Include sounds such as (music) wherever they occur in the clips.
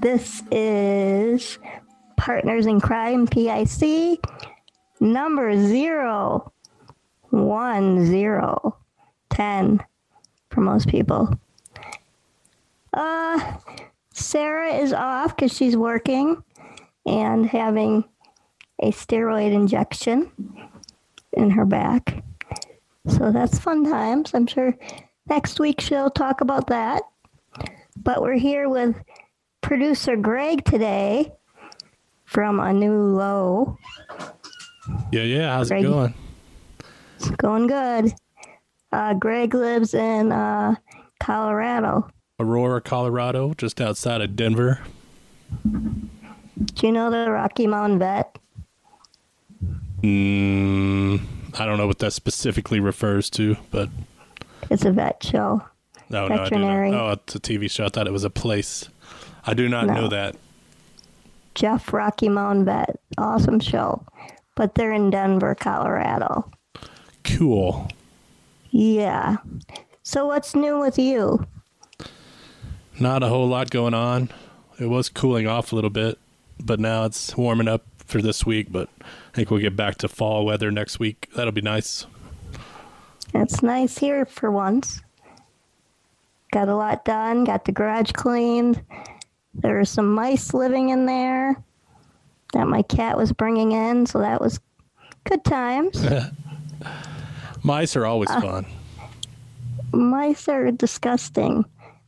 This is Partners in Crime PIC number zero one zero ten for most people. Uh, Sarah is off because she's working and having a steroid injection in her back. So that's fun times. I'm sure next week she'll talk about that. But we're here with producer Greg today from a new low. Yeah, yeah. How's Greg. it going? It's going good. Uh, Greg lives in uh, Colorado. Aurora, Colorado, just outside of Denver. Do you know the Rocky Mountain Vet? Mm, I don't know what that specifically refers to, but It's a vet show. no, no, Veterinary. not. Oh, it's a TV show. I thought it was a place. I do not No. know that. Jeff Rocky Mountain Vet. Awesome show. But they're in Denver, Colorado. Cool. Yeah. So what's new with you? Not a whole lot going on. It was cooling off a little bit, but now it's warming up for this week. But I think we'll get back to fall weather next week. That'll be nice. It's nice here for once. Got a lot done, got the garage cleaned. There were some mice living in there that my cat was bringing in, so that was good times. (laughs) Mice are always uh, fun. mice are disgusting.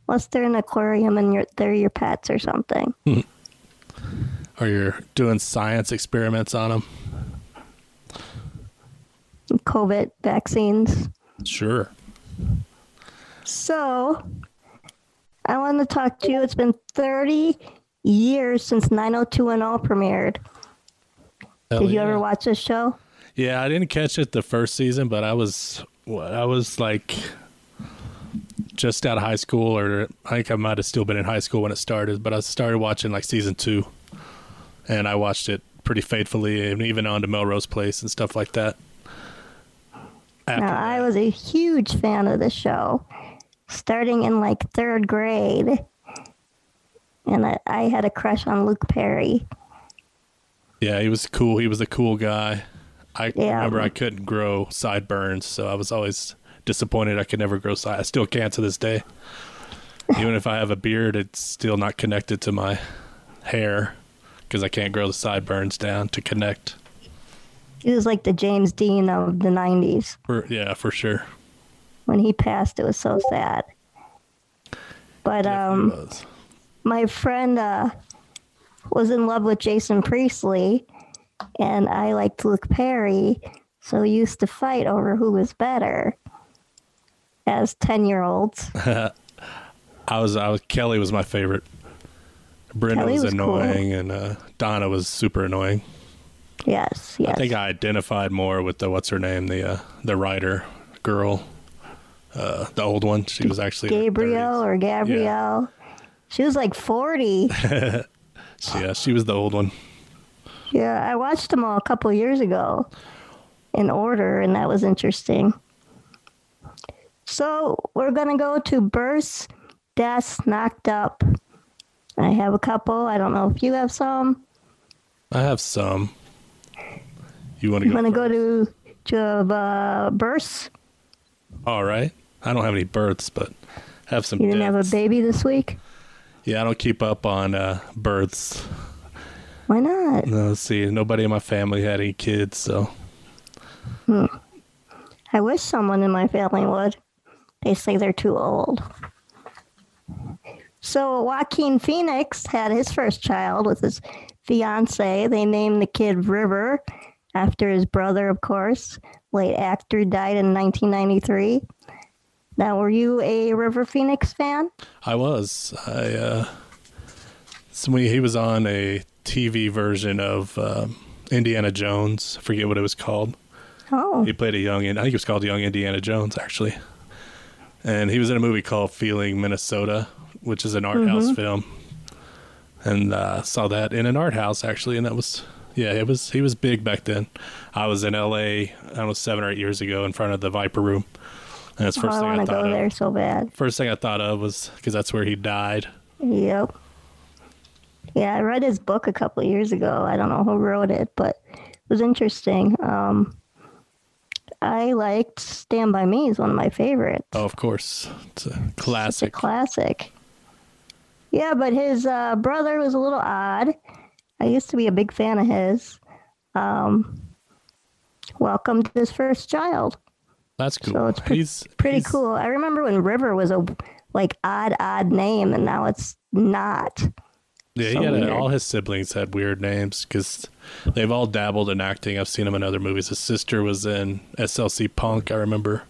Unless they're in an aquarium and you're, they're your pets or something. Hmm. Or you're doing science experiments on them. COVID vaccines. Sure. So, I want to talk to you. It's been 30 years since 90210 premiered. Hell Did you yeah. ever watch this show? Yeah, I didn't catch it the first season, but I was I was like just out of high school, or I think I might have still been in high school when it started. But I started watching like season two, and I watched it pretty faithfully, and even on to Melrose Place and stuff like that. After Now, I was a huge fan of the show, starting in like third grade. And I, I had a crush on Luke Perry. yeah, he was cool. He was a cool guy. I Yeah. remember I couldn't grow sideburns, so I was always disappointed I could never grow side. I still can't to this day. Even if I have a beard, it's still not connected to my hair because I can't grow the sideburns down to connect. He was like the James Dean of the 90s. For, yeah, for sure. When he passed, it was so sad. But Definitely um, was. my friend uh, was in love with Jason Priestley, and I liked Luke Perry, so we used to fight over who was better as 10 year olds. (laughs) I was, I was Kelly was my favorite. Brenda Kelly was, was cool. annoying, and uh, Donna was super annoying. Yes, yes. I think I identified more with the what's her name, the uh, the writer girl, uh, the old one. She was actually Gabriel 30s. or Gabrielle. She was like 40. (laughs) Yeah, she was the old one. yeah, I watched them all a couple years ago in order, and that was interesting. So we're going to go to Burst deaths, Knocked Up. I have a couple. I don't know if you have some. I have some. You want to You go? want to go to, to uh? All right. I don't have any births, but have some. You didn't have a baby this week? Yeah, I don't keep up on uh, births. Why not? No, let's see. Nobody in my family had any kids, so Hmm. I wish someone in my family would. They say they're too old. So Joaquin Phoenix had his first child with his fiance. They named the kid River after his brother, of course. Late actor died in 1993. Now, were you a River Phoenix fan? I was. I uh, he was on a TV version of um, Indiana Jones. I forget what it was called. Oh, He played a young, I think it was called Young Indiana Jones, actually. And he was in a movie called Feeling Minnesota, which is an art house film. And uh, saw that in an art house, actually. And that was, yeah, it was, he was big back then. I was in LA, I don't know, seven or eight years ago in front of the Viper Room. That's the oh first I thing I, want to thought go of. there so bad. First thing I thought of was because that's where he died. Yep. Yeah, I read his book a couple of years ago. I don't know who wrote it, but it was interesting. Um, I liked Stand By Me is one of my favorites. Oh, of course. It's a It's a classic. classic. Yeah, but his uh, brother was a little odd. I used to be a big fan of his. Um, welcomed his first child. That's cool. So it's pre- he's Pretty he's- cool. I remember when River was a like odd, odd name, and now it's not. Yeah, he So had a, all his siblings had weird names because they've all dabbled in acting. I've seen him in other movies. His sister was in SLC Punk. I remember.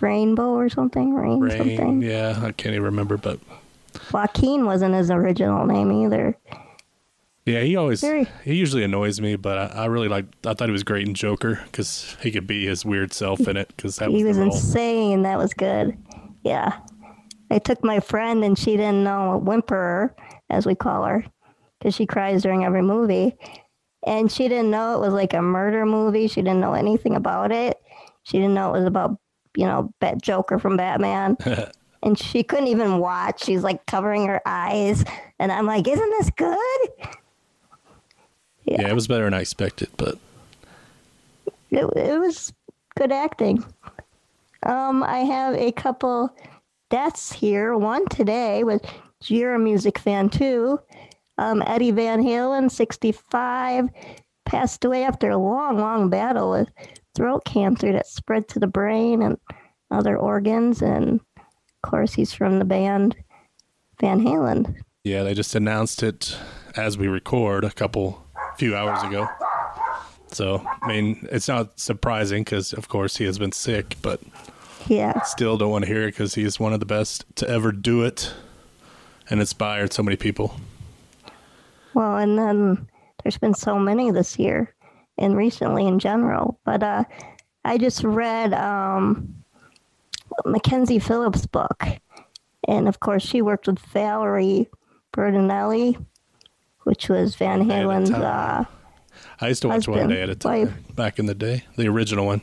Rainbow or something. Rain, Rain. something. Yeah, I can't even remember, but Joaquin wasn't his original name either. Yeah, he always Very- he usually annoys me, but I, I really like. I thought he was great in Joker because he could be his weird self in it because that was he was role. insane. That was good. Yeah. I took my friend and she didn't know a whimperer, as we call her, because she cries during every movie. And she didn't know it was like a murder movie. She didn't know anything about it. She didn't know it was about, you know, Bat Joker from Batman. (laughs) and she couldn't even watch. She's like covering her eyes. And I'm like, isn't this good? Yeah, it was better than I expected, but it, it was good acting. Um, I have a couple deaths here. One today was you're a music fan too. Um, Eddie Van Halen, 65, passed away after a long, long battle with throat cancer that spread to the brain and other organs. And of course, he's from the band Van Halen. yeah, they just announced it as we record a couple few hours ago. So I mean, it's not surprising because of course he has been sick, but Yeah. still don't want to hear it because he's one of the best to ever do it and inspired so many people. Well, and then there's been so many this year and recently in general. But uh, I just read um, Mackenzie Phillips' book. And of course, she worked with Valerie Bertinelli, which was Van Day at a Halen's. Uh, I used to watch one day at a time wife. back in the day, the original one.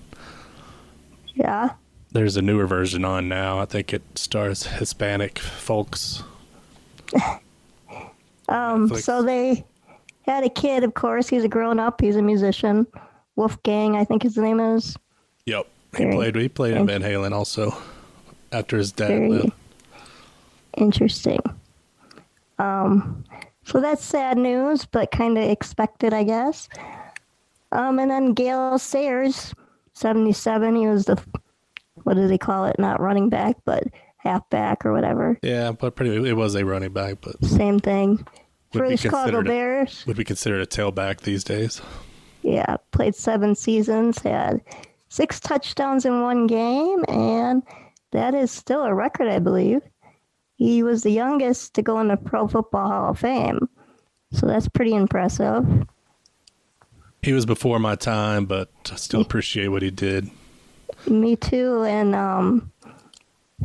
yeah. There's a newer version on now. I think it stars Hispanic folks. (laughs) Um, Netflix. so they had a kid, of course. He's a grown up, he's a musician. Wolfgang, I think his name is. Yep, he Very played. He played in Van Halen also after his dad Very left. interesting. Um, so that's sad news, but kind of expected, I guess. Um, and then Gale Sayers, 77. He was the, what do they call it? Not running back, but halfback or whatever. Yeah, but pretty. It was a running back, but Same thing. For the Chicago a- Bears, would be considered a tailback these days. yeah, played seven seasons, had six touchdowns in one game, and that is still a record, I believe. He was the youngest to go in the Pro Football Hall of Fame, so that's pretty impressive. He was before my time, but I still appreciate what he did. Me too, and um,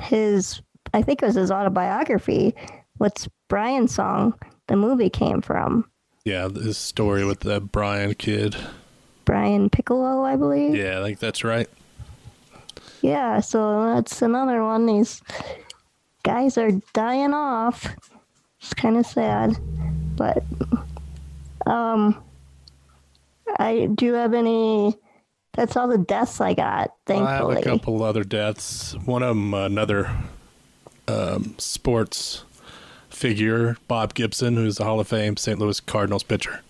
his I think it was his autobiography. What's Brian's song? The movie came from Yeah, his story with the Brian kid. Brian Piccolo, I believe. Yeah, I think that's right. Yeah, so that's another one. These guys are dying off. It's kind of sad, but um, I do have any. That's all the deaths I got. Thankfully, I have a couple other deaths. One of them, another um, sports figure, Bob Gibson, who's the Hall of Fame St. Louis Cardinals pitcher.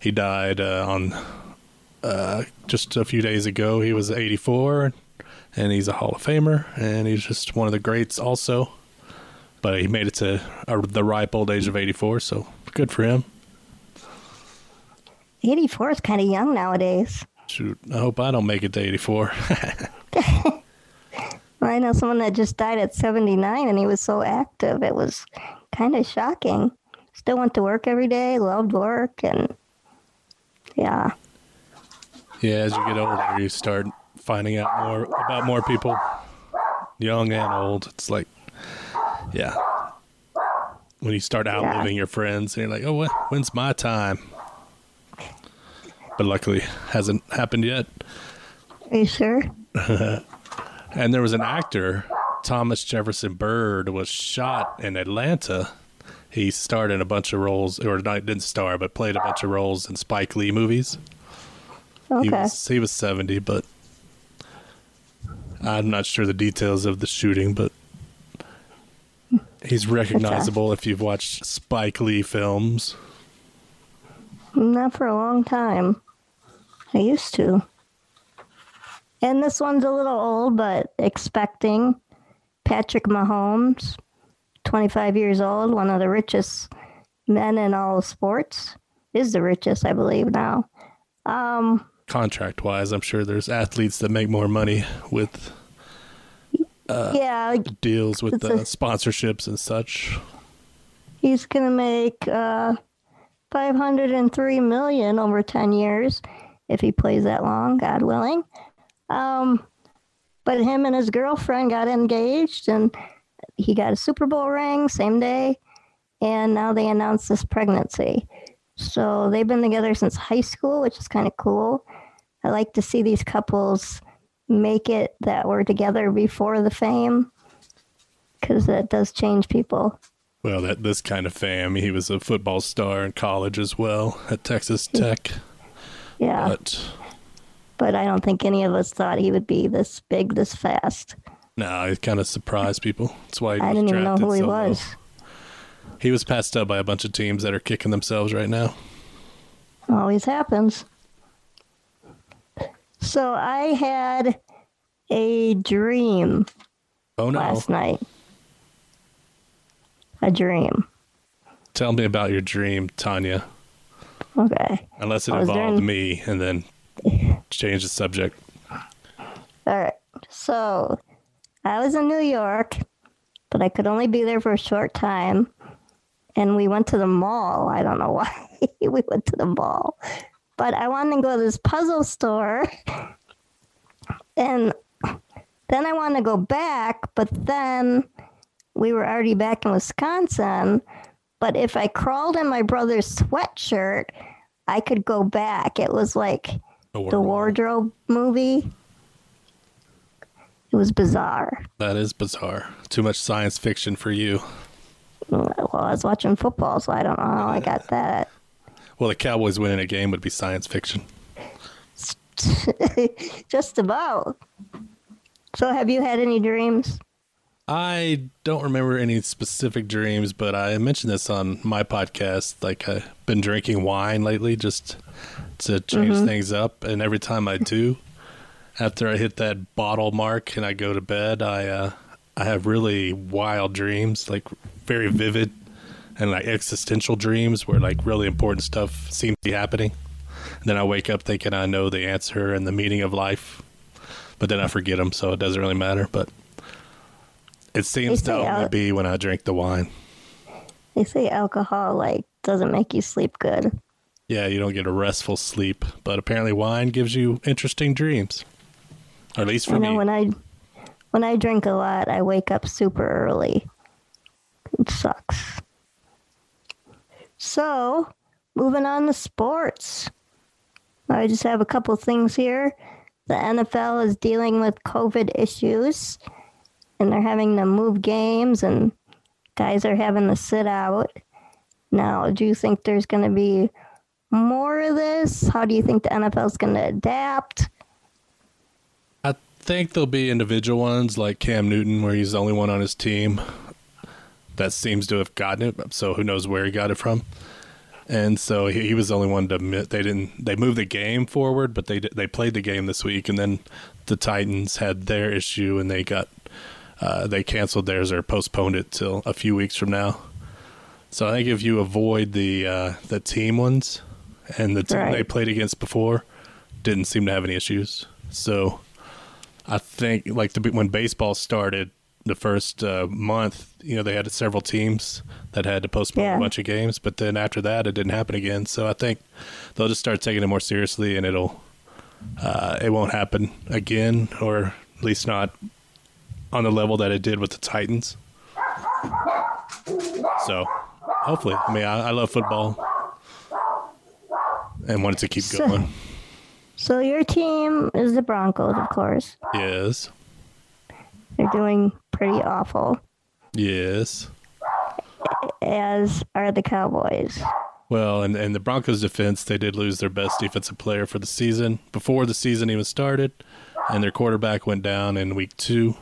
He died uh, on uh, just a few days ago. He was 84, and he's a Hall of Famer, and he's just one of the greats also. But he made it to uh, the ripe old age of 84, so good for him. 84 is kind of young nowadays. Shoot, I hope I don't make it to 84. (laughs) I know someone that just died at 79 and he was so active. It was kind of shocking. Still went to work every day, loved work, and yeah. Yeah, as you get older, you start finding out more about more people, young and old. It's like, yeah, when you start outliving your friends, and you're like, oh, what? When's my time? But luckily, hasn't happened yet. Are you sure? (laughs) And there was an actor, Thomas Jefferson Byrd, was shot in Atlanta. he starred in a bunch of roles, or not didn't star, but played a bunch of roles in Spike Lee movies. Okay. He was he was seventy, but I'm not sure the details of the shooting, but he's recognizable if you've watched Spike Lee films. Not for a long time. I used to. And this one's a little old, but expecting Patrick Mahomes, 25 years old, one of the richest men in all sports, is the richest, I believe, now. Um, Contract wise, I'm sure there's athletes that make more money with yeah, deals with the a- sponsorships and such. he's going to make uh, 503 million over 10 years if he plays that long, God willing. Um, but him and his girlfriend got engaged and he got a Super Bowl ring same day. And now they announced this pregnancy. So they've been together since high school, which is kind of cool. I like to see these couples make it that were together before the fame because that does change people. Well, that this kind of fam. He was a football star in college as well at Texas Tech. Yeah. But but I don't think any of us thought he would be this big, this fast. no, he kind of surprised people. That's why I didn't even know who he was. low. He was passed up by a bunch of teams that are kicking themselves right now. Always happens. So I had a dream Oh no! last night. A dream. Tell me about your dream, Tanya. Okay. Unless it involved during- me, and then change the subject. All right. So I was in New York, but I could only be there for a short time. And we went to the mall. I don't know (laughs) why we went to the mall. But I wanted to go to this puzzle store. And then I wanted to go back, but then we were already back in Wisconsin. But if I crawled in my brother's sweatshirt, I could go back. It was like the wardrobe movie. It was bizarre. That is bizarre. Too much science fiction for you. Well, I was watching football, so I don't know how I got that. Well, the Cowboys winning a game would be science fiction. (laughs) Just about. So, have you had any dreams? I don't remember any specific dreams, but I mentioned this on my podcast. Like I've been drinking wine lately just to change things up, and every time I do, after I hit that bottle mark and I go to bed, I uh, I have really wild dreams, like very vivid and like existential dreams where like really important stuff seems to be happening. And then I wake up thinking I know the answer and the meaning of life, but then I forget them, so it doesn't really matter. But it seems to only uh, be when I drink the wine. They say alcohol like doesn't make you sleep good. Yeah, you don't get a restful sleep, but apparently wine gives you interesting dreams. Or at least for I know me. when I when I drink a lot, I wake up super early. It sucks. So, moving on to sports. I just have a couple things here. The NFL is dealing with COVID issues, and they're having to move games, and guys are having to sit out. Now, do you think there's going to be more of this? How do you think the NFL is going to adapt? Think there'll be individual ones like Cam Newton, where he's the only one on his team that seems to have gotten it. So who knows where he got it from? And so he, he was the only one to admit they didn't. They moved the game forward, but they they played the game this week, and then the Titans had their issue, and they got uh, they canceled theirs or postponed it till a few weeks from now. So I think if you avoid the uh, the team ones and the team Right. they played against before didn't seem to have any issues. So I think like the, when baseball started the first uh, month, you know, they had several teams that had to postpone Yeah. a bunch of games, but then after that, it didn't happen again. So I think they'll just start taking it more seriously, and it'll uh, it won't happen again, or at least not on the level that it did with the Titans. So hopefully, I mean, I, I love football and wanted to keep So- going. So your team is the Broncos, of course. Yes, They're doing pretty awful. yes. as are the Cowboys. Well, and, and the Broncos defense, they did lose their best defensive player for the season before the season even started, and their quarterback went down in week two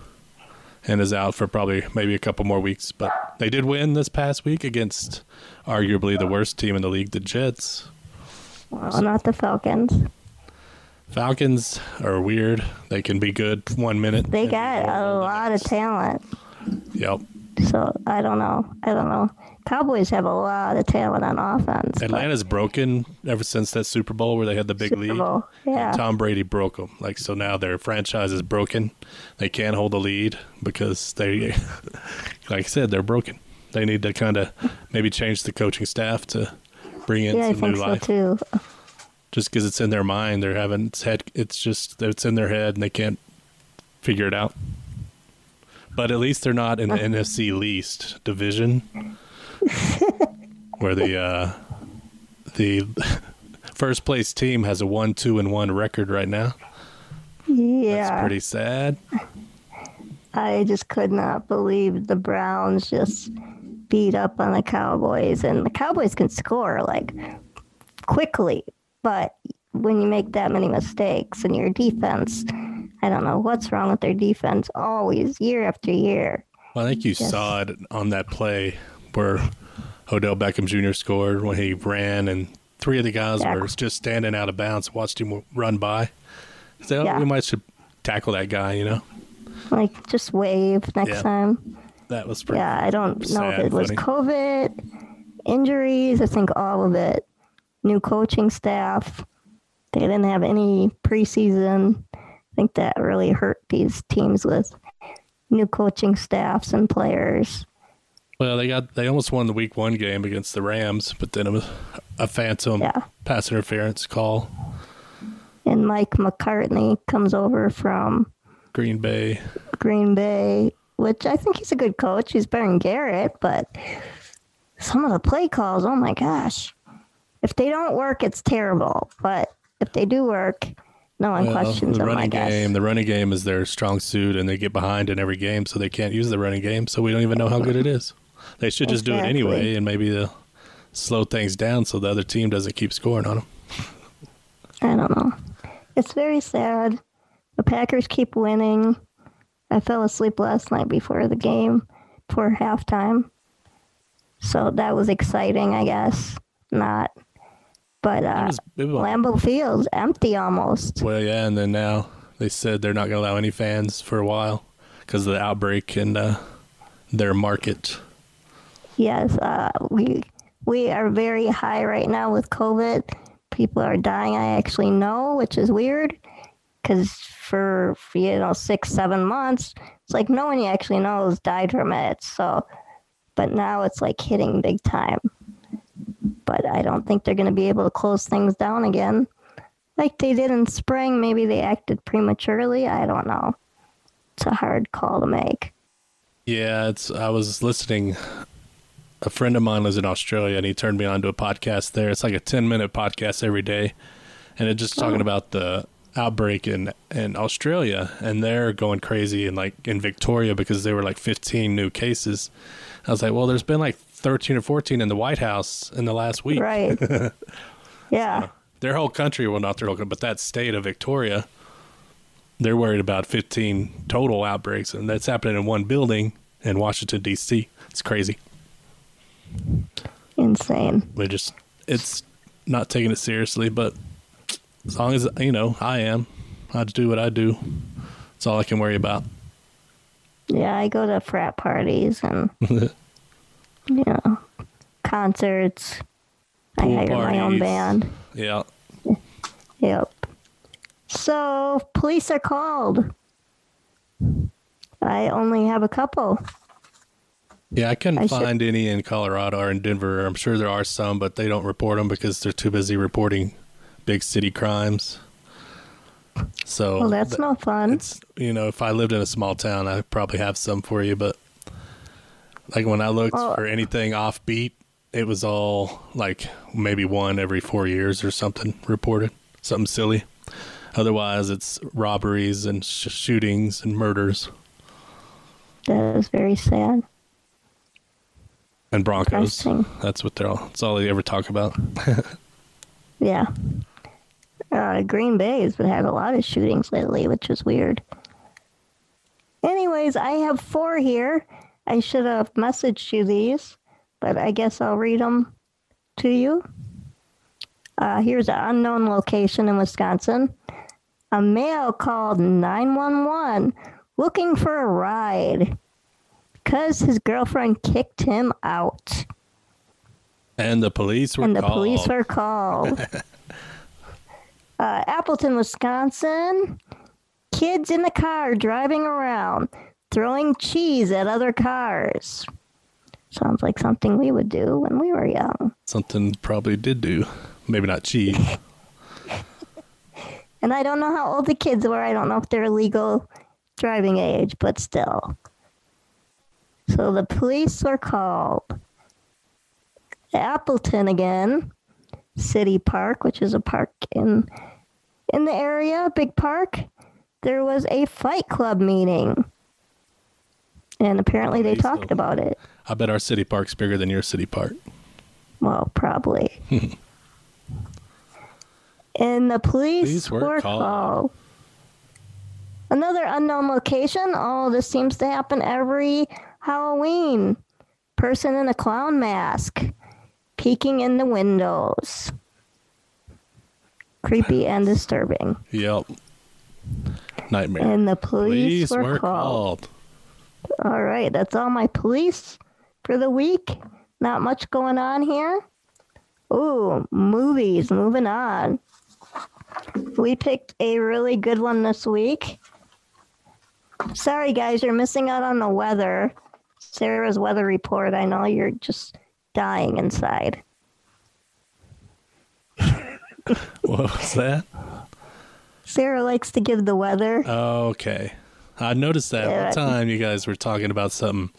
and is out for probably maybe a couple more weeks. But they did win this past week against arguably the worst team in the league, the Jets. Well, not the Falcons. Falcons are weird. They can be good one minute. They got a lot of talent. Yep. So I don't know. I don't know. Cowboys have a lot of talent on offense. but Atlanta's broken ever since that Super Bowl where they had the big Super lead. Bowl, yeah. Tom Brady broke them. Like so now their franchise is broken. They can't hold a lead because they, (laughs) like I said, they're broken. They need to kind of maybe change the coaching staff to bring in yeah, I some think new so life. too. Just because it's in their mind, they're having it's head. It's just it's in their head and they can't figure it out. But at least they're not in the NFC least division, (laughs) where the uh, the (laughs) first place team has a one two and one record right now. Yeah, That's pretty sad. I just could not believe the Browns just beat up on the Cowboys, and the Cowboys can score like quickly, but when you make that many mistakes in your defense, I don't know what's wrong with their defense. Always, year after year. Well, I think you Yes. saw it on that play where Odell Beckham Jr. scored when he ran, and three of the guys Yeah. were just standing out of bounds, watched him run by. So oh, Yeah. we might should tackle that guy. You know, Like, just wave next Yeah. time. that was pretty. Yeah, I don't know if sad, it was funny. COVID, injuries. I think all of it. New coaching staff. They didn't have any preseason. I think that really hurt these teams with new coaching staffs and players. Well, they got they almost won the Week One game against the Rams, but then it was a phantom Yeah. pass interference call. And Mike McCarthy comes over from Green Bay. Green Bay, which I think he's a good coach. He's better than Garrett, but some of the play calls, oh my gosh. If they don't work, it's terrible. But if they do work, no one Well, questions the them, I running guess. game, the running game is their strong suit, and they get behind in every game, so they can't use the running game. So we don't even know how good it is. They should just do it anyway, and maybe they'll slow things down so the other team doesn't keep scoring on them. I don't know. It's very sad. The Packers keep winning. I fell asleep last night before the game, before halftime. So that was exciting, I guess. Not. But It uh, was, it was- Lambeau Field's empty almost. well, yeah, and then now they said they're not going to allow any fans for a while because of the outbreak and uh, their market. Yes, uh, we we are very high right now with COVID. People are dying. I actually know, which is weird, because for you know six seven months, it's like no one you actually knows died from it. So, but now it's like hitting big time. But I don't think they're going to be able to close things down again, like they did in spring. Maybe they acted prematurely. I don't know. It's a hard call to make. Yeah, it's. I was listening. A friend of mine lives in Australia, and he turned me on to a podcast there. It's like a ten minute podcast every day, and it's just talking Oh. about the outbreak in in Australia, and they're going crazy in like in Victoria because there were like fifteen new cases. I was like, well, there's been like thirteen or fourteen in the White House in the last week. Right. (laughs) yeah. Their whole country, well, not their whole, country, but that state of Victoria, they're worried about 15 total outbreaks, and that's happening in one building in Washington D.C. It's crazy. Insane. We just, it's not taking it seriously, but as long as you know, I am. I do what I do. That's all I can worry about. Yeah, I go to frat parties and (laughs) you know concerts. Pool I hire my own band. Yeah, Yep. So police are called. I only have a couple. yeah. I couldn't I should- find any in Colorado or in Denver. I'm sure there are some, but they don't report them because they're too busy reporting big city crimes. So Well, that's th- no fun. you know if i lived in a small town i'd probably have some for you but like when i looked for anything offbeat it was all like maybe one every four years or something reported something silly otherwise it's robberies and sh- shootings and murders That is very sad. and Broncos. Interesting. That's what they're all. That's all they ever talk about. (laughs) Yeah. Uh, Green Bay has been had a lot of shootings lately, which is weird. Anyways, I have four here. I should have messaged you these, but I guess I'll read them to you. Uh, here's an unknown location in Wisconsin. A male called 911 looking for a ride because his girlfriend kicked him out. And the police were and the called. police were called. (laughs) uh, Appleton, Wisconsin. Kids in the car driving around, throwing cheese at other cars. Sounds like something we would do when we were young. Something probably did do. Maybe not cheese. (laughs) And I don't know how old the kids were. I don't know if they're legal driving age, but still. So the police were called. Appleton again, City Park, which is a park in in the area, big park. There was a fight club meeting. And apparently they talked about it. I bet our city park's bigger than your city park. Well, probably. (laughs) and the police, Police were were called. called. Another unknown location. Oh, this seems to happen every Halloween. Person in a clown mask peeking in the windows. Creepy and (laughs) disturbing. Yep. Nightmare. And the police, police were, were called. called. All right, that's all my police for the week. Not much going on here. Ooh, movies. Moving on. We picked a really good one this week. Sorry, guys, you're missing out on the weather. Sarah's weather report. I know you're just dying inside. (laughs) What was that? Sarah likes to give the weather. Okay. I noticed that Yeah. one time you guys were talking about something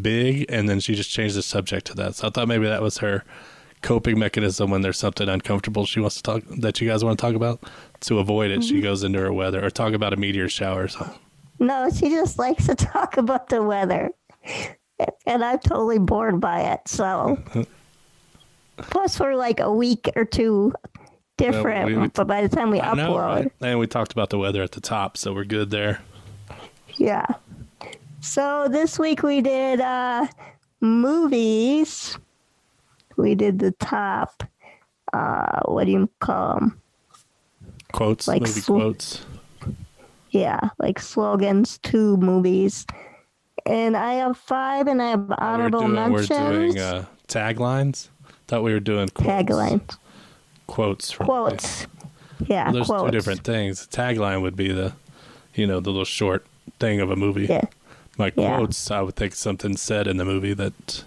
big and then she just changed the subject to that. So I thought maybe that was her coping mechanism when there's something uncomfortable she wants to talk that you guys want to talk about. To avoid it, Mm-hmm. she goes into her weather or talk about a meteor shower or something. No, she just likes to (laughs) talk about the weather. And I'm totally bored by it. So, (laughs) plus, we're like a week or two different. we- we- but by the time we I know, upload, right? And we talked about the weather at the top, so we're good there. Yeah. So, this week we did uh, movies. We did the top. Uh, what do you call them? Quotes, Like movie sl- quotes. Yeah, like slogans to movies. And I have five, and I have We're honorable doing, we're mentions. doing uh, taglines. Thought we were doing quotes. Taglines. Quotes. from- quotes. Yeah, Well, there's quotes. two different things. Tagline would be the, you know, the little short thing of a movie. Yeah, My Yeah. quotes, I would think something said in the movie that.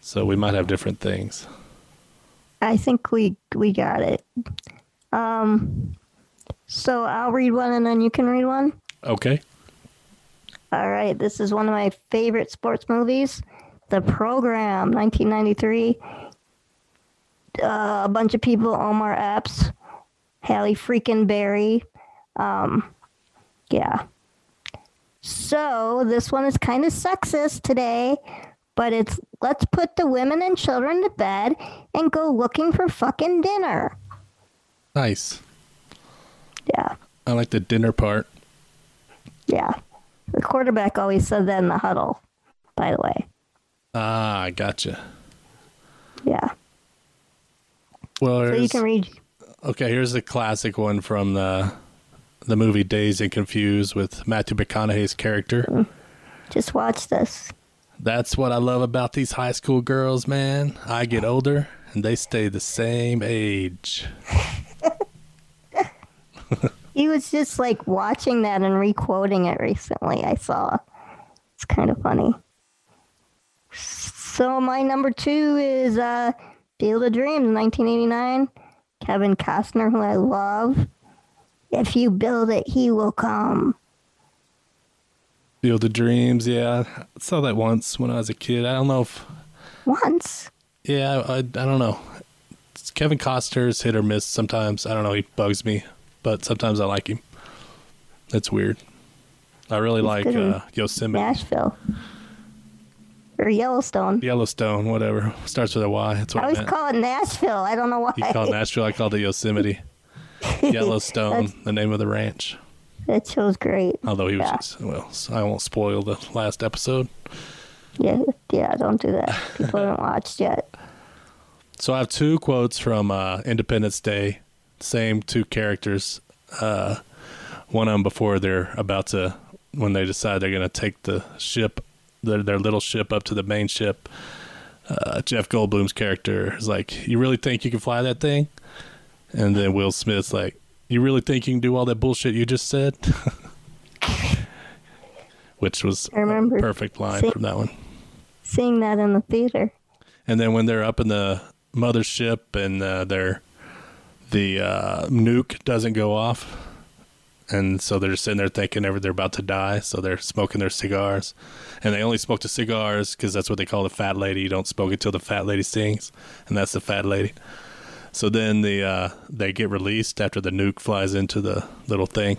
So we might have different things. I think we we got it. Um, so I'll read one and then you can read one. Okay. All right, this is one of my favorite sports movies, The Program, 1993. Uh, a bunch of people, Omar Epps, Halle freaking Berry. Um, yeah. So this one is kind of sexist today, but it's let's put the women and children to bed and go looking for fucking dinner. Nice. Yeah, I like the dinner part. yeah. The quarterback always said that in the huddle, by the way. Ah, I gotcha. Yeah. Well, So you can read okay. Here's the classic one from the the movie Dazed and Confused with Matthew McConaughey's character. Just watch this. That's what I love about these high school girls, man. I get older and they stay the same age. (laughs) He was just like watching that and requoting it recently. I saw. It's kind of funny. So my number two is uh, Field of Dreams, 1989. Kevin Costner, who I love. If you build it, he will come. Field of Dreams, yeah. I saw that once when I was a kid. I don't know if, Once. yeah, I, I don't know. Kevin Costner's hit or miss sometimes. I don't know. He bugs me, but sometimes I like him. That's weird. I really like good uh, Yosemite. Nashville. or Yellowstone. Yellowstone, whatever. Starts with a Y. That's what I I, always meant. call it Nashville. I don't know why. you call it Nashville. I called it Yosemite. (laughs) (laughs) Yellowstone, the name of the ranch. That show's great. Although he was Yeah. just, well, so I won't spoil the last episode. Yeah, yeah. Don't do that. People haven't watched yet. (laughs) So I have two quotes from uh, Independence Day. Same two characters. Uh, one of them before they're about to, when they decide they're going to take the ship, their, their little ship up to the main ship. Uh, Jeff Goldblum's character is like, "You really think you can fly that thing?" And then Will Smith's like, "You really think you can do all that bullshit you just said?" (laughs) Which was I remember a perfect line from that one. Seeing that in the theater. And then when they're up in the mothership and uh, they're the uh, nuke doesn't go off, and so they're just sitting there thinking ever they're about to die, so they're smoking their cigars, and they only smoke the cigars because that's what they call the fat lady. You don't smoke it till the fat lady sings, and that's the fat lady. So then the uh, they get released after the nuke flies into the little thing,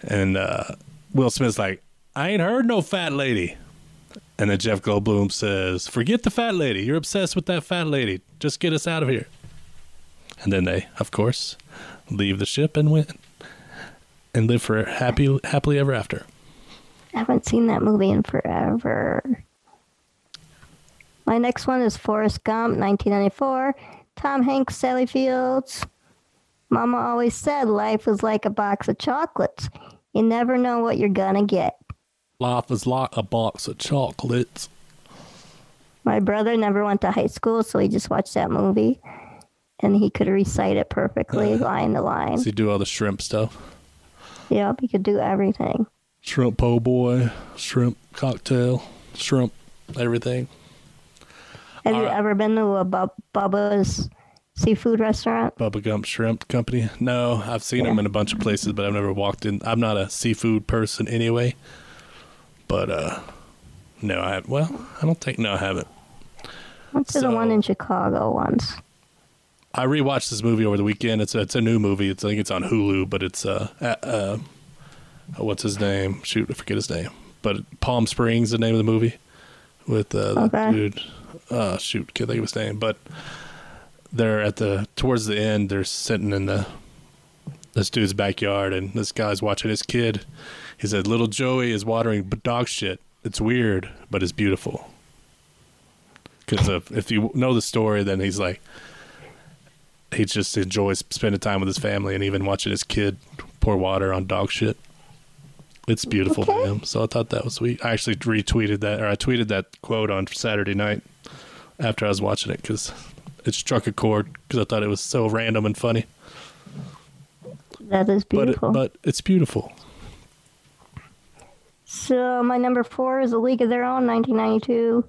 and uh, Will Smith's like, "I ain't heard no fat lady." And then Jeff Goldblum says, "Forget the fat lady. You're obsessed with that fat lady. Just get us out of here." And then they, of course, leave the ship and win, and live for happy, happily ever after. I haven't seen that movie in forever. My next one is Forrest Gump, 1994. Tom Hanks, Sally Fields. Mama always said life was like a box of chocolates. You never know what you're gonna get. Life is like a box of chocolates. My brother never went to high school, so he just watched that movie, and he could recite it perfectly, uh-huh. line to line. Does he do all the shrimp stuff? Yep, he could do everything. Shrimp po' boy, shrimp cocktail, shrimp everything. Have you Alright. ever been to a Bub- Bubba's seafood restaurant? Bubba Gump Shrimp Company. No, I've seen them in a bunch of places, but I've never walked in. I'm not a seafood person anyway. But uh, no, I well, I don't think no, I haven't. Went to the one in Chicago once. I rewatched this movie over the weekend. It's a, it's a new movie. It's I think it's on Hulu, but it's uh, uh, uh what's his name? Shoot, I forget his name. But Palm Springs, the name of the movie, with uh, the Okay. dude. Uh, shoot, can't think of his name. But they're at the towards the end. They're sitting in the this dude's backyard, and this guy's watching his kid. He said, "Little Joey is watering dog shit. It's weird, but it's beautiful." Because if, if you know the story, then he's like, he just enjoys spending time with his family and even watching his kid pour water on dog shit. It's beautiful to him. So I thought that was sweet. I actually retweeted that, or I tweeted that quote on Saturday night after I was watching it because it struck a chord because I thought it was so random and funny. That is But it, beautiful. but it's beautiful. so my number four is A League of Their Own, 1992.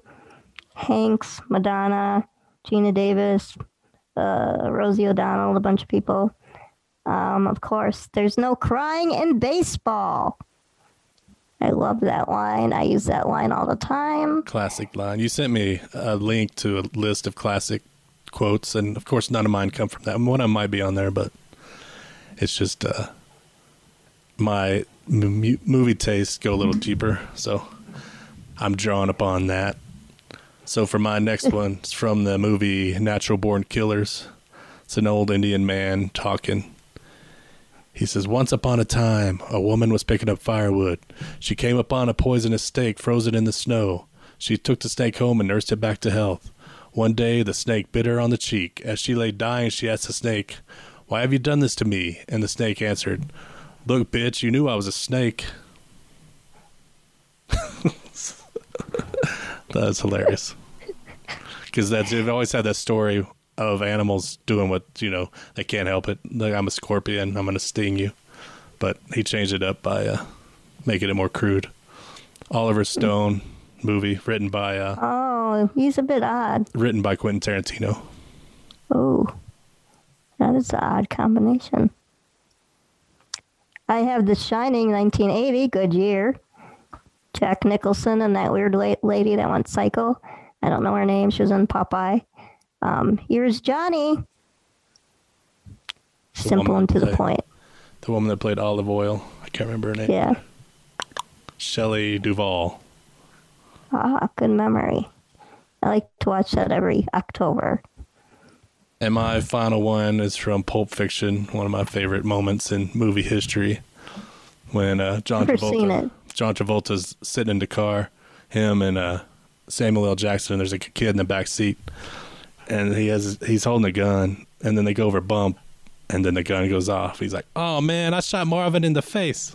Hanks, Madonna, Geena Davis, uh, Rosie O'Donnell, a bunch of people. Um, of course, there's no crying in baseball. I love that line. I use that line all the time. Classic line. You sent me a link to a list of classic quotes, and of course, none of mine come from that. One of them might be on there, but it's just uh, my m- movie tastes go a little (laughs) deeper, so I'm drawing upon that. So for my next (laughs) one, it's from the movie Natural Born Killers. It's an old Indian man talking. He says, Once upon a time, a woman was picking up firewood. She came upon a poisonous snake frozen in the snow. She took the snake home and nursed it back to health. One day, the snake bit her on the cheek. As she lay dying, she asked the snake, Why have you done this to me? And the snake answered, Look, bitch, you knew I was a snake. (laughs) That's hilarious. Because that's you've always had that story of animals doing what you know they can't help it. Like I'm a scorpion, I'm gonna sting you. But he changed it up by uh, making it more crude. Oliver Stone movie written by uh, Oh, he's a bit odd. written by Quentin Tarantino. Oh, that is an odd combination. I have The Shining 1980, good year. Jack Nicholson and that weird la- lady that went psycho. I don't know her name. She was in Popeye. Um, here's Johnny. Simple and to the point. The woman that played Olive Oyl, I can't remember her name. Yeah. Shelley Duvall. Ah, good memory. I like to watch that every October. And my final one is from Pulp Fiction, one of my favorite moments in movie history. When uh, John Never seen it. Travolta, John Travolta's sitting in the car, him and uh, Samuel L. Jackson. And there's a kid in the back seat, and he has he's holding a gun, and then they go over a bump, and then the gun goes off. He's like, "Oh man, I shot Marvin in the face."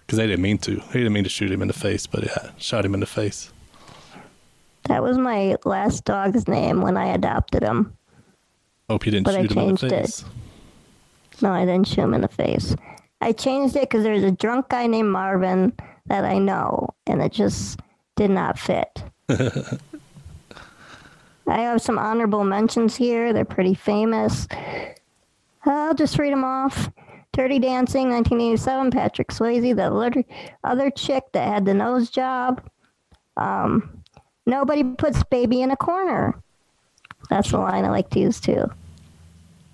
Because they didn't mean to. He didn't mean to shoot him in the face, but yeah, shot him in the face. That was my last dog's name when I adopted him. Hope you didn't But I shoot him in the changed it. No, I didn't shoot him in the face. I changed it because there's a drunk guy named Marvin that I know, and it just did not fit. (laughs) I have some honorable mentions here. They're pretty famous. I'll just read them off. Dirty Dancing, 1987, Patrick Swayze, the other, other chick that had the nose job. Um, nobody puts baby in a corner. That's the line I like to use too.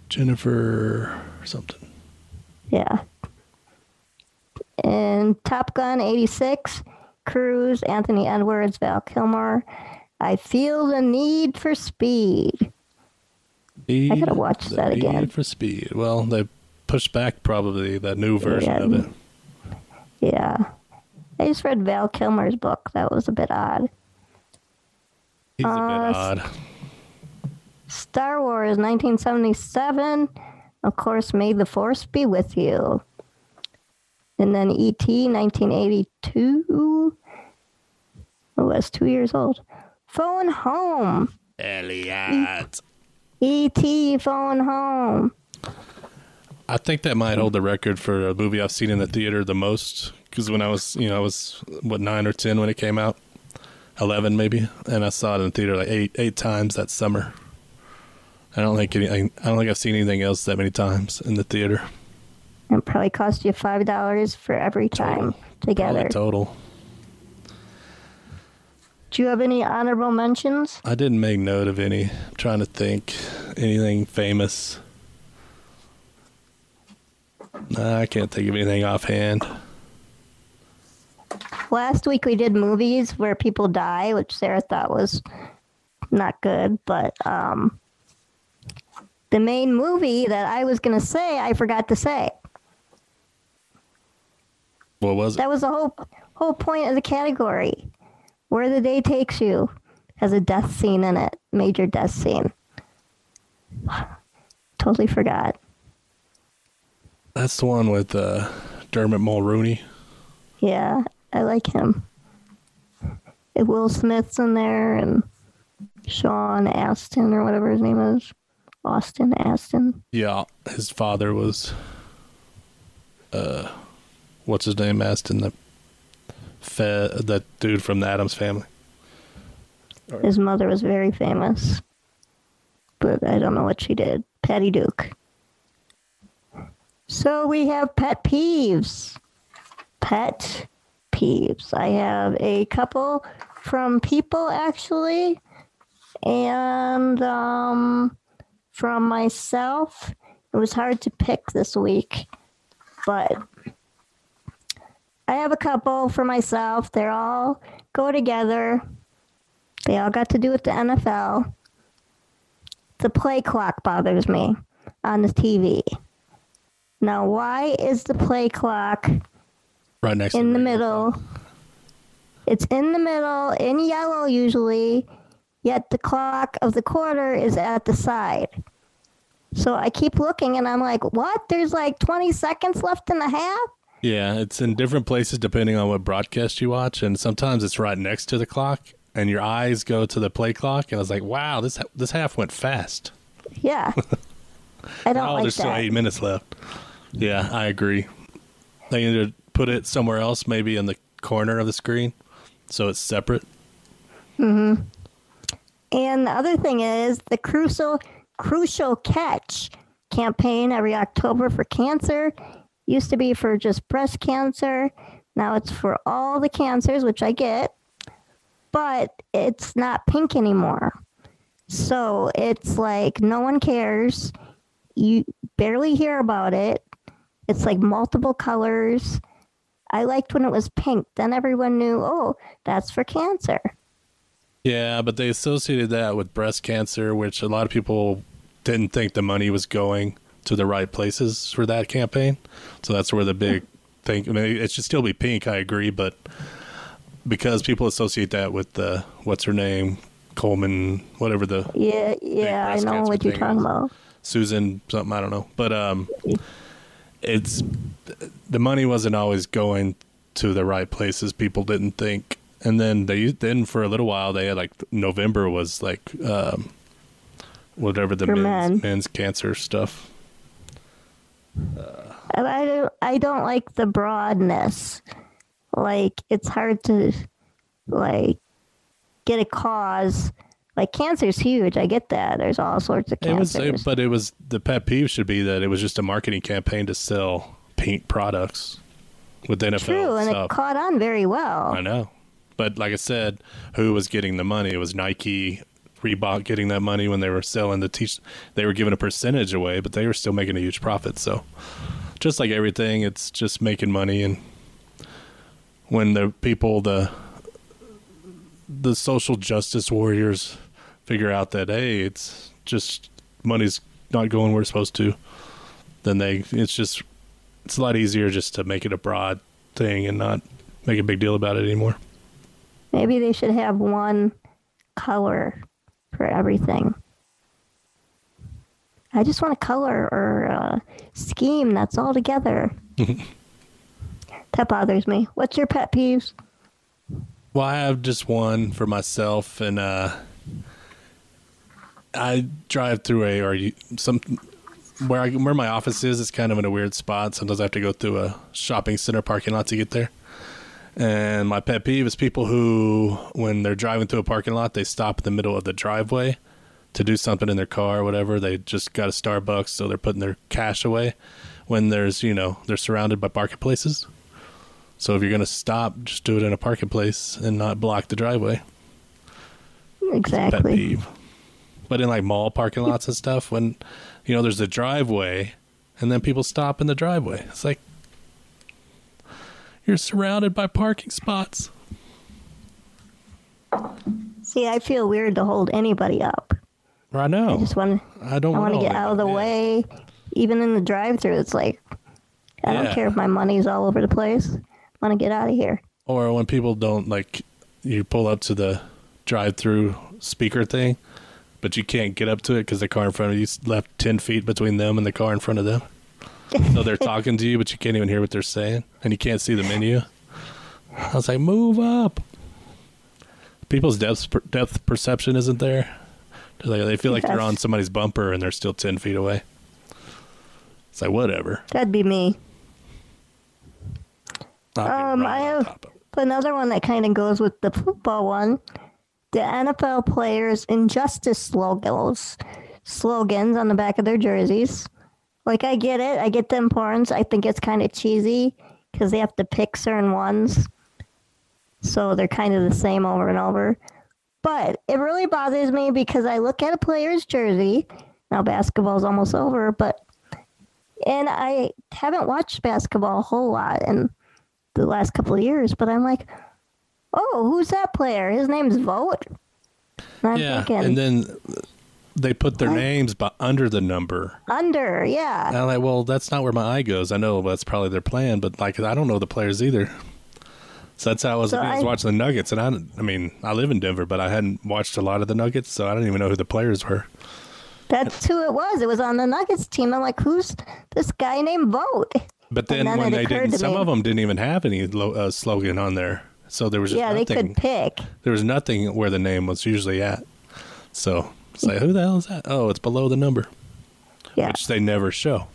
Jennifer or something. Yeah. And Top Gun 86, Cruise, Anthony Edwards, Val Kilmer. I feel the need for speed. Need I gotta watch that again. Need for Speed. Well, they pushed back probably that new version Yeah. of it. Yeah. I just read Val Kilmer's book. That was a bit odd. He's a Uh, bit odd. Star Wars 1977. Of course, May the Force be with you. And then E.T. 1982. Oh, I was two years old. Phone Home. Elliot. E.T. Phone Home. I think that might hold the record for a movie I've seen in the theater the most. Because when I was, you know, I was what nine or ten when it came out, eleven maybe, and I saw it in the theater like eight eight times that summer. I don't think any, I don't think I've seen anything else that many times in the theater. It probably cost you five dollars for every time together. Probably total. Do you have any honorable mentions? I didn't make note of any. I'm trying to think anything famous. I can't think of anything offhand. Last week we did movies where people die, which Sarah thought was not good, but um, the main movie that I was going to say, I forgot to say. What was it? That was the whole whole point of the category. Where the day takes you has a death scene in it, major death scene. (sighs) totally forgot. That's the one with uh, Dermot Mulroney. Yeah, I like him. Will Smith's in there and Sean Astin or whatever his name is. Austin Astin. Yeah, his father was, uh, what's his name? Astin, the fe- that dude from the Addams family. His mother was very famous. But I don't know what she did. Patty Duke. So we have pet peeves. Pet peeves. I have a couple from people actually. And um, from myself. It was hard to pick this week. But I have a couple for myself. They're all go together. They all got to do with the NFL. The play clock bothers me on the TV. Now, why is the play clock Right next to in the middle? It's in the middle, in yellow usually, yet the clock of the quarter is at the side. So I keep looking and I'm like, what? There's like 20 seconds left in the half? Yeah, it's in different places depending on what broadcast you watch, and sometimes it's right next to the clock, and your eyes go to the play clock, and I was like, "Wow, this this half went fast." Yeah. (laughs) I don't oh, like there's still eight minutes left. Yeah, I agree. They either put it somewhere else, maybe in the corner of the screen, so it's separate. Hmm. And the other thing is the crucial crucial catch campaign every October for cancer used to be for just breast cancer. Now it's for all the cancers, which I get, but it's not pink anymore. So it's like no one cares. You barely hear about it. It's like multiple colors. I liked when it was pink. Then everyone knew, oh, that's for cancer. Yeah, but they associated that with breast cancer, which a lot of people didn't think the money was going to the right places for that campaign. So that's where the big thing. I mean, it should still be pink. I agree, but because people associate that with the what's her name, Coleman, whatever the Yeah, yeah, I know what you're talking is. about. Susan something I don't know, but um, it's the money wasn't always going to the right places. People didn't think, and then they then for a little while they had like November was like um, whatever the men's, men. men's cancer stuff. I, I don't I don't like the broadness. Like it's hard to like get a cause. Like cancer's huge. I get that. There's all sorts of It was, cancers. it, but it was the pet peeve should be that it was just a marketing campaign to sell paint products with NFL True, and stuff. it caught on very well. I know. But like I said, who was getting the money? It was Nike, Reebok getting that money when they were selling the t They were giving a percentage away, but they were still making a huge profit. So just like everything, it's just making money. And when the people, the the social justice warriors figure out that hey, it's just money's not going where it's supposed to, then they it's just it's a lot easier just to make it a broad thing and not make a big deal about it anymore. Maybe they should have one color for everything. I just want a color or a scheme that's all together. (laughs) that bothers me. What's your pet peeves? Well, I have just one for myself, and uh, I drive through a or some where I, where my office is. It's kind of in a weird spot. Sometimes I have to go through a shopping center parking lot to get there. And my pet peeve is people who, when they're driving through a parking lot, they stop in the middle of the driveway to do something in their car or whatever. They just got a Starbucks, so they're putting their cash away. When there's, you know, they're surrounded by marketplaces. So if you're going to stop, just do it in a parking place and not block the driveway. Exactly. Pet peeve. But in like mall parking lots and stuff, when you know there's a driveway, and then people stop in the driveway, it's like you're surrounded by parking spots. See, I feel weird to hold anybody up. I know. I just want I don't I want to get out of the yeah. way. Even in the drive-through, it's like I don't care if my money's all over the place. I want to get out of here. Or when people don't like, you pull up to the drive-through speaker thing, but you can't get up to it because the car in front of you left ten feet between them and the car in front of them. So they're talking to you, but you can't even hear what they're saying, and you can't see the menu. I was like, move up. People's depth per- depth perception isn't there. They're like, they feel like they're on somebody's bumper and they're still ten feet away. It's like whatever. That'd be me. Um, I have- top of it. Another one that kind of goes with the football one. The NFL players' injustice slogans, slogans on the back of their jerseys. Like I get it, I get the importance. I think it's kind of cheesy because they have to pick certain ones, so they're kind of the same over and over. But it really bothers me because I look at a player's jersey. Now basketball's almost over, but and I haven't watched basketball a whole lot in the last couple of years, but I'm like, oh, who's that player? His name's Vote. And Yeah, thinking and then they put their names but under the number. under, yeah. And I'm like, well, that's not where my eye goes. I know that's probably their plan, but like, I don't know the players either. So that's how I was, So I was I- watching the Nuggets, and I, I mean, I live in Denver, but I hadn't watched a lot of the Nuggets, so I didn't even know who the players were. That's who it was. It was on the Nuggets team. I'm like, who's this guy named Vote? But then then when they didn't, some me- of them didn't even have any lo- uh, slogan on there, so there was just Yeah, they could pick. There was nothing where the name was usually at. So it's like, who the hell is that? Oh, it's below the number, Yeah, which they never show.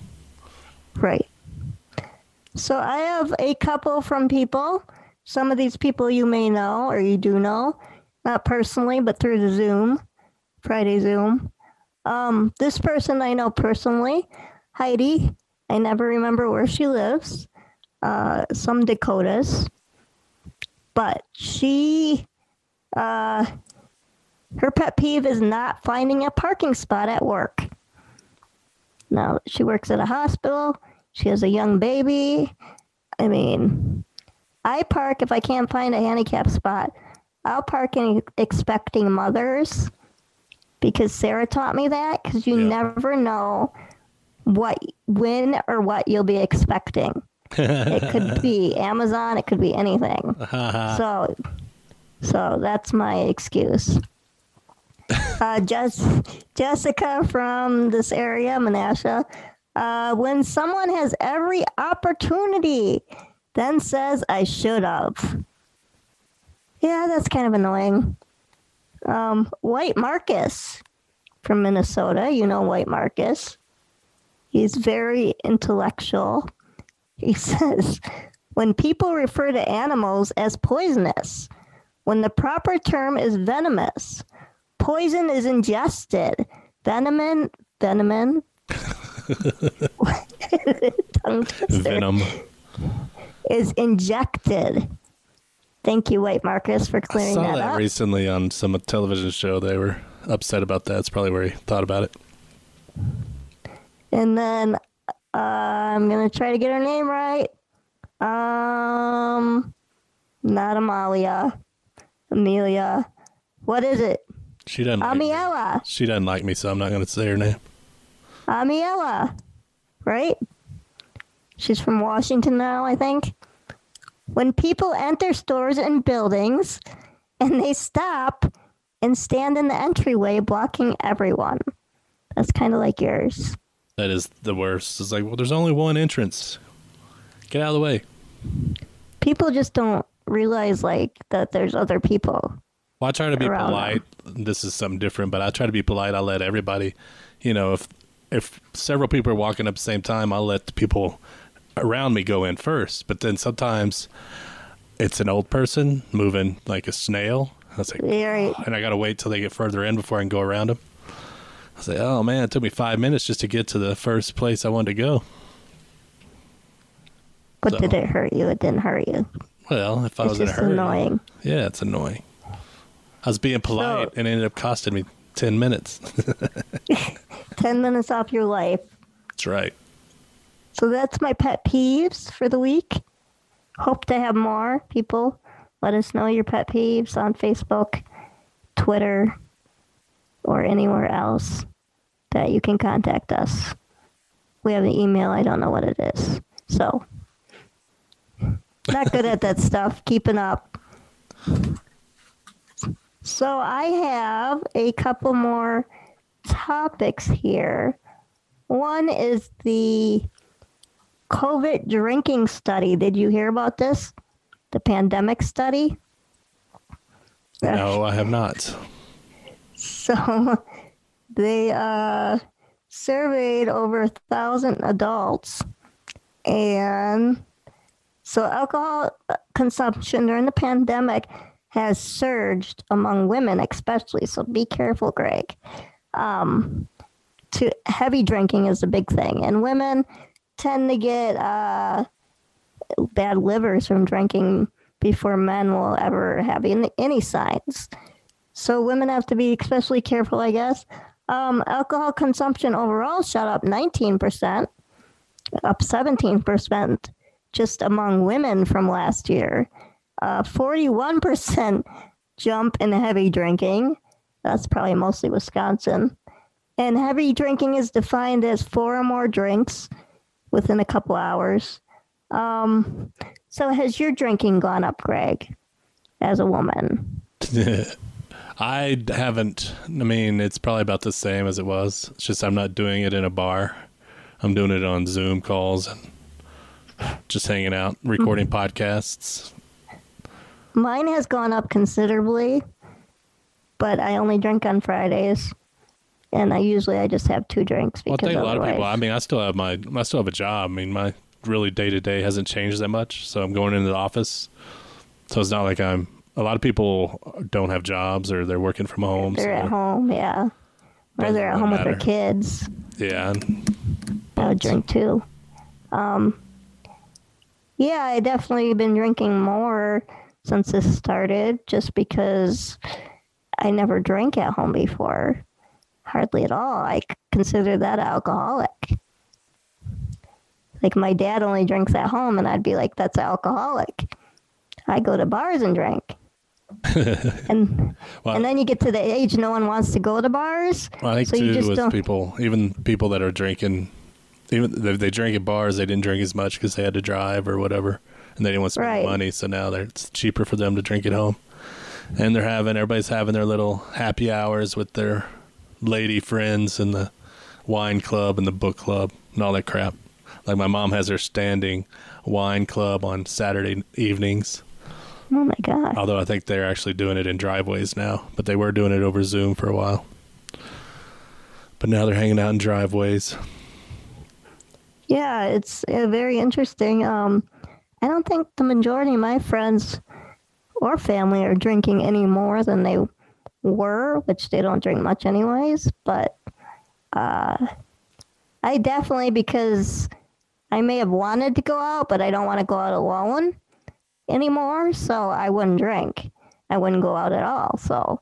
right. So I have a couple from people. Some of these people you may know or you do know, not personally, but through the Zoom, Friday Zoom. Um, this person I know personally, Heidi. I never remember where she lives. Uh, some Dakotas, but she, uh, her pet peeve is not finding a parking spot at work. Now she works at a hospital. She has a young baby. I mean, I park if I can't find a handicap spot. I'll park in expecting mothers because Sarah taught me that because you Yeah. never know what when or what you'll be expecting. it could (laughs) be Amazon, it could be anything. (laughs) so so that's my excuse. Uh, Jess, Jessica from this area, Menasha, uh, when someone has every opportunity, then says, I should have. Yeah, that's kind of annoying. Um, White Marcus from Minnesota, you know White Marcus. He's very intellectual. He (laughs) says, when people refer to animals as poisonous, when the proper term is venomous, poison is ingested. Venom, venom. Venom. is injected. Thank you, White Marcus, for I clearing saw that, that up. recently on some television show. They were upset about that. It's probably where he thought about it. and then uh, I'm gonna try to get her name right. Um, not Amalia, Amelia. What is it? She doesn't. Like me. She doesn't like me, so I'm not going to say her name. Amiela, right? She's from Washington now, I think. When people enter stores and buildings and they stop and stand in the entryway blocking everyone. That's kind of like yours. That is the worst. It's like, well, there's only one entrance. Get out of the way. People just don't realize like that there's other people. Well, I try to be polite. This is something different, but I try to be polite. I let everybody, you know, if if several people are walking up at the same time, I'll let the people around me go in first. But then sometimes it's an old person moving like a snail. I was like, Right. and I got to wait till they get further in before I can go around them. I was like, oh man, it took me five minutes just to get to the first place I wanted to go. But So- did it hurt you? It didn't hurt you. Well, if I It's was in a hurry, annoying. yeah, it's annoying. I was being polite, and it ended up costing me ten minutes. (laughs) 10 minutes off your life. That's right. So that's my pet peeves for the week. Hope to have more people. Let us know your pet peeves on Facebook, Twitter, or anywhere else that you can contact us. We have an email. I don't know what it is. So, not good at that (laughs) stuff. Keeping up. So, I have a couple more topics here. One is the COVID drinking study. Did you hear about this? The pandemic study? No, I have not. So (laughs) they uh, surveyed over a thousand adults, and so alcohol consumption during the pandemic has surged among women, especially. So be careful, Greg. Um, to heavy drinking is a big thing, and women tend to get uh, bad livers from drinking before men will ever have any, any signs. So women have to be especially careful, I guess. Um, alcohol consumption overall shot up 19%, up 17% just among women from last year. Uh, 41% jump in heavy drinking. That's probably mostly Wisconsin. And heavy drinking is defined as four or more drinks within a couple hours. Um, so has your drinking gone up, Greg, as a woman? (laughs) I haven't. I mean, it's probably about the same as it was. It's just I'm not doing it in a bar. I'm doing it on Zoom calls and just hanging out, recording podcasts. Mine has gone up considerably, but I only drink on Fridays, and I usually I just have two drinks Well, I because think a lot of people. I mean, I still have my. I still have a job. I mean, my really day to day hasn't changed that much. So I'm going into the office. So it's not like I'm. A lot of people don't have jobs or they're working from home. they're so- at home, yeah, or they're at home with their kids. Yeah. I would drink too. Um, yeah, I definitely been drinking more since this started, just because I never drank at home before, hardly at all. I consider that alcoholic. Like my dad only drinks at home, and I'd be like, "That's alcoholic." I go to bars and drink. (laughs) and Well- and then you get to the age no one wants to go to bars. I think so you too just with don't- people, even people that are drinking, even they drink at bars, they didn't drink as much because they had to drive or whatever, and they didn't want to spend Right. money. So now they're, it's cheaper for them to drink at home, and they're having everybody's having their little happy hours with their lady friends and the wine club and the book club and all that crap. Like my mom has her standing wine club on Saturday evenings. Oh my god. Although I think they're actually doing it in driveways now, but they were doing it over Zoom for a while. But now they're hanging out in driveways. Yeah, it's uh, very interesting. Um, I don't think the majority of my friends or family are drinking any more than they were, which they don't drink much anyways. But uh, I definitely, because I may have wanted to go out, but I don't want to go out alone anymore, so I wouldn't drink. I wouldn't go out at all. So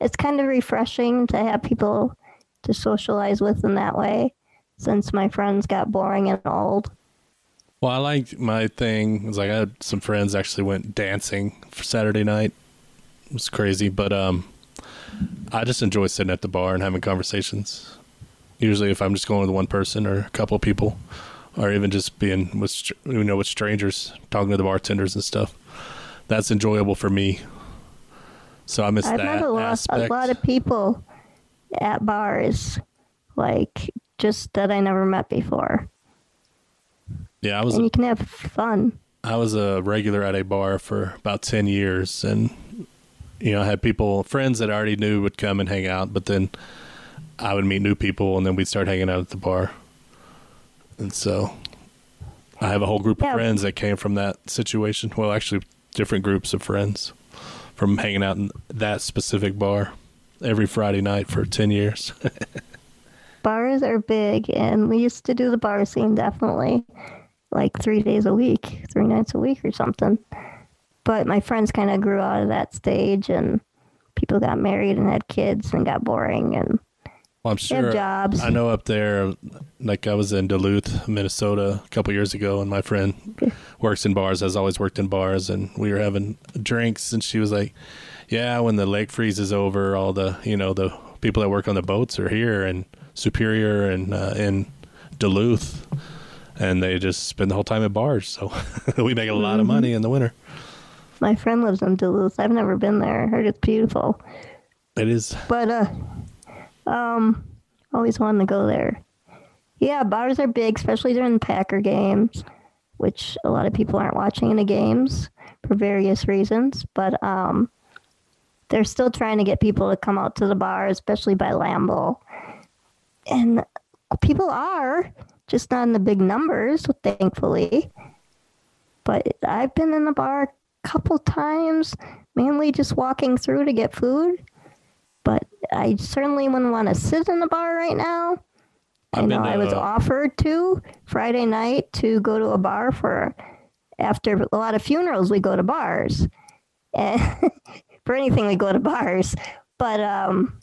it's kind of refreshing to have people to socialize with in that way since my friends got boring and old. Well, I like my thing was like I had some friends actually went dancing for Saturday night. It was crazy, but um, I just enjoy sitting at the bar and having conversations. Usually, if I'm just going with one person or a couple people, or even just being with you know with strangers, talking to the bartenders and stuff, that's enjoyable for me. So I miss I've that met a lot, a lot of people at bars, like just that I never met before, yeah, I was and you can have fun. I was a regular at a bar for about 10 years and you know, I had people friends that I already knew would come and hang out, but then I would meet new people and then we'd start hanging out at the bar. And so I have a whole group Yeah. of friends that came from that situation. Well, actually different groups of friends from hanging out in that specific bar every Friday night for 10 years. (laughs) Bars are big, and we used to do the bar scene definitely, like three days a week, three nights a week or something. But my friends kind of grew out of that stage, and people got married and had kids and got boring, and Well, I'm sure. jobs. I know up there, like I was in Duluth, Minnesota, a couple years ago, and my friend works in bars. Has always worked in bars, and we were having drinks, and she was like, "Yeah, when the lake freezes over, all the you know the people that work on the boats are here in Superior and uh, in Duluth, and they just spend the whole time at bars. So (laughs) we make a lot Mm-hmm. of money in the winter. my friend lives in Duluth. I've never been there. I heard it's beautiful. It is. but uh um always wanted to go there yeah bars are big especially during the packer games which a lot of people aren't watching in the games for various reasons but um they're still trying to get people to come out to the bar especially by Lambeau. and people are just not in the big numbers thankfully but i've been in the bar a couple times mainly just walking through to get food but I certainly wouldn't want to sit in the bar right now. I I've know been I was uh, offered to Friday night to go to a bar for after a lot of funerals we go to bars. (laughs) And for anything we go to bars. But um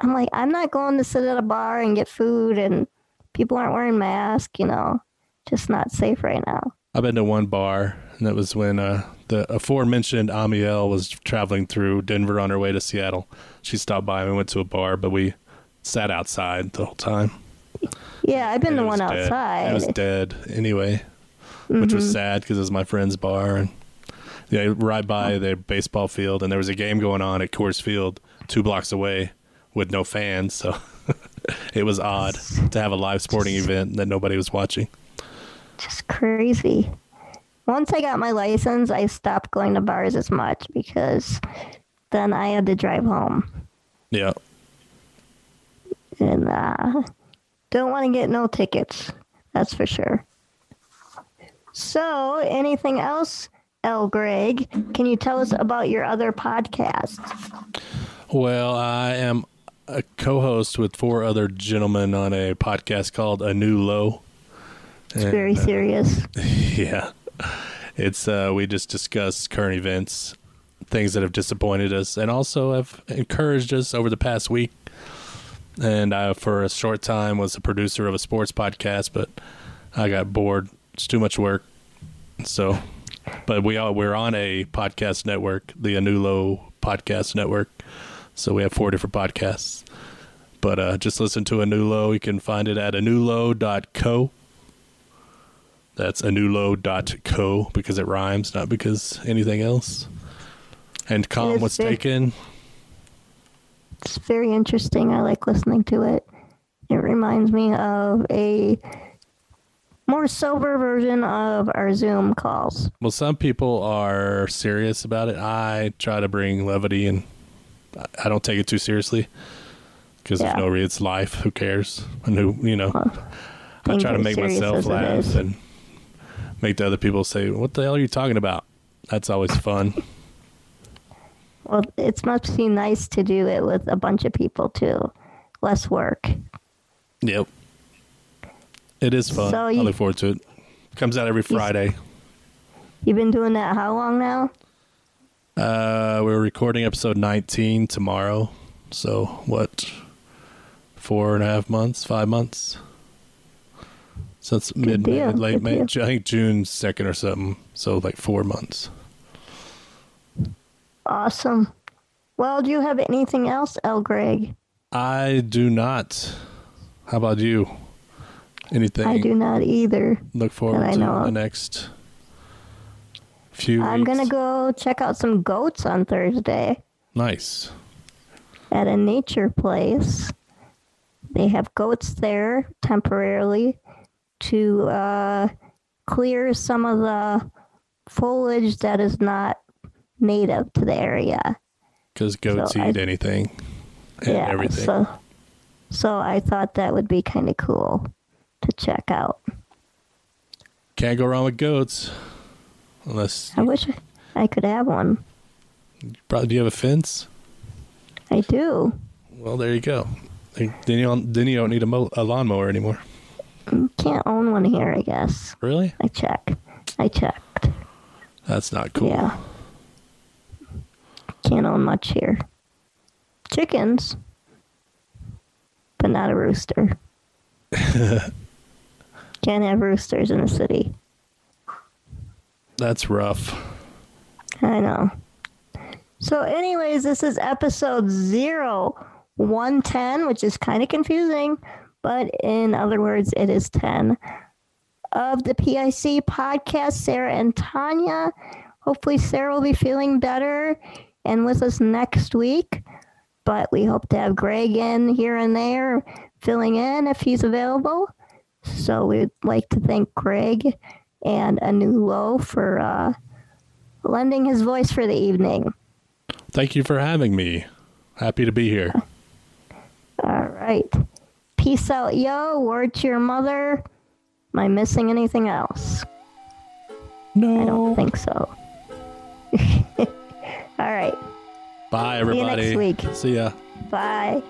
I'm like I'm not going to sit at a bar and get food and people aren't wearing masks, you know. Just not safe right now. I've been to one bar, and that was when uh, the aforementioned Amiel was traveling through Denver on her way to Seattle. She stopped by and we went to a bar, but we sat outside the whole time. Yeah, I've been And to one dead. outside. It was dead anyway, which was Mhm. sad because it was my friend's bar. And yeah, right by the baseball field, and there was a game going on at Coors Field, two blocks away, with no fans. So (laughs) it was odd to have a live sporting event that nobody was watching. just crazy. Once I got my license, I stopped going to bars as much because then I had to drive home. Yeah, And uh, don't want to get no tickets. That's for sure. So, anything else, L. Greg? Can you tell us about your other podcast? Well, I am a co-host with four other gentlemen on a podcast called A New Low. It's very serious. (laughs) Yeah. It's uh we just discuss current events, things that have disappointed us and also have encouraged us over the past week. And I for a short time was a producer of a sports podcast, but I got bored. It's too much work. So But we are we're on a podcast network, the Anulo Podcast Network. So we have four different podcasts. But uh, just listen to Anulo. You can find it at anulo.co. That's anulo.co because it rhymes, not because anything else. And com it's was very- taken. It's very interesting. I like listening to it. It reminds me of a more sober version of our Zoom calls. Well, some people are serious about it. I try to bring levity, and I- don't take it too seriously because Yeah. there's no reason. It's life. Who cares? And who you know? I try to make myself laugh and make the other people say, "What the hell are you talking about?" That's always fun. (laughs) Well, it must be nice to do it with a bunch of people too. Less work. yep. It is fun. So I you- look forward to it. Comes out every Friday. You've been doing that how long now? Uh, we're recording episode 19 tomorrow. So what? Four and a half months, five months. since mid, late good May. deal. I think June second or something. So like four months. Awesome. Well, do you have anything else, El Greg? I do not. How about you? Anything? I do not either. Look forward I to know the next few. I'm weeks. gonna go check out some goats on Thursday Nice. at a nature place. They have goats there temporarily to uh, clear some of the foliage that is not native to the area. Because goats So I- eat anything and yeah, everything. so so I thought that would be kind of cool to check out. Can't go wrong with goats. Unless I wish I could have one. probably do you have a fence? I do. Well, there you go. Then you don't, then you don't need a, mo- a lawnmower anymore. Can't own one here, I guess. Really? I checked. I checked. That's not cool. Yeah. Can't own much here. Chickens, but not a rooster. (laughs) Can't have roosters in the city. That's rough. I know. So, anyways, this is episode zero one ten, which is kind of confusing, but in other words, it is 10 of the PIC podcast. Sarah and Tanya. Hopefully, Sarah will be feeling better and with us next week. But we hope to have Greg in here and there, filling in if he's available. So, we'd like to thank Greg and A New Low for uh, lending his voice for the evening. Thank you for having me. Happy to be here. All right. Peace out, yo. Word to your mother. Am I missing anything else? No. I don't think so. (laughs) All right. Bye, you next everybody. week. See ya. Bye.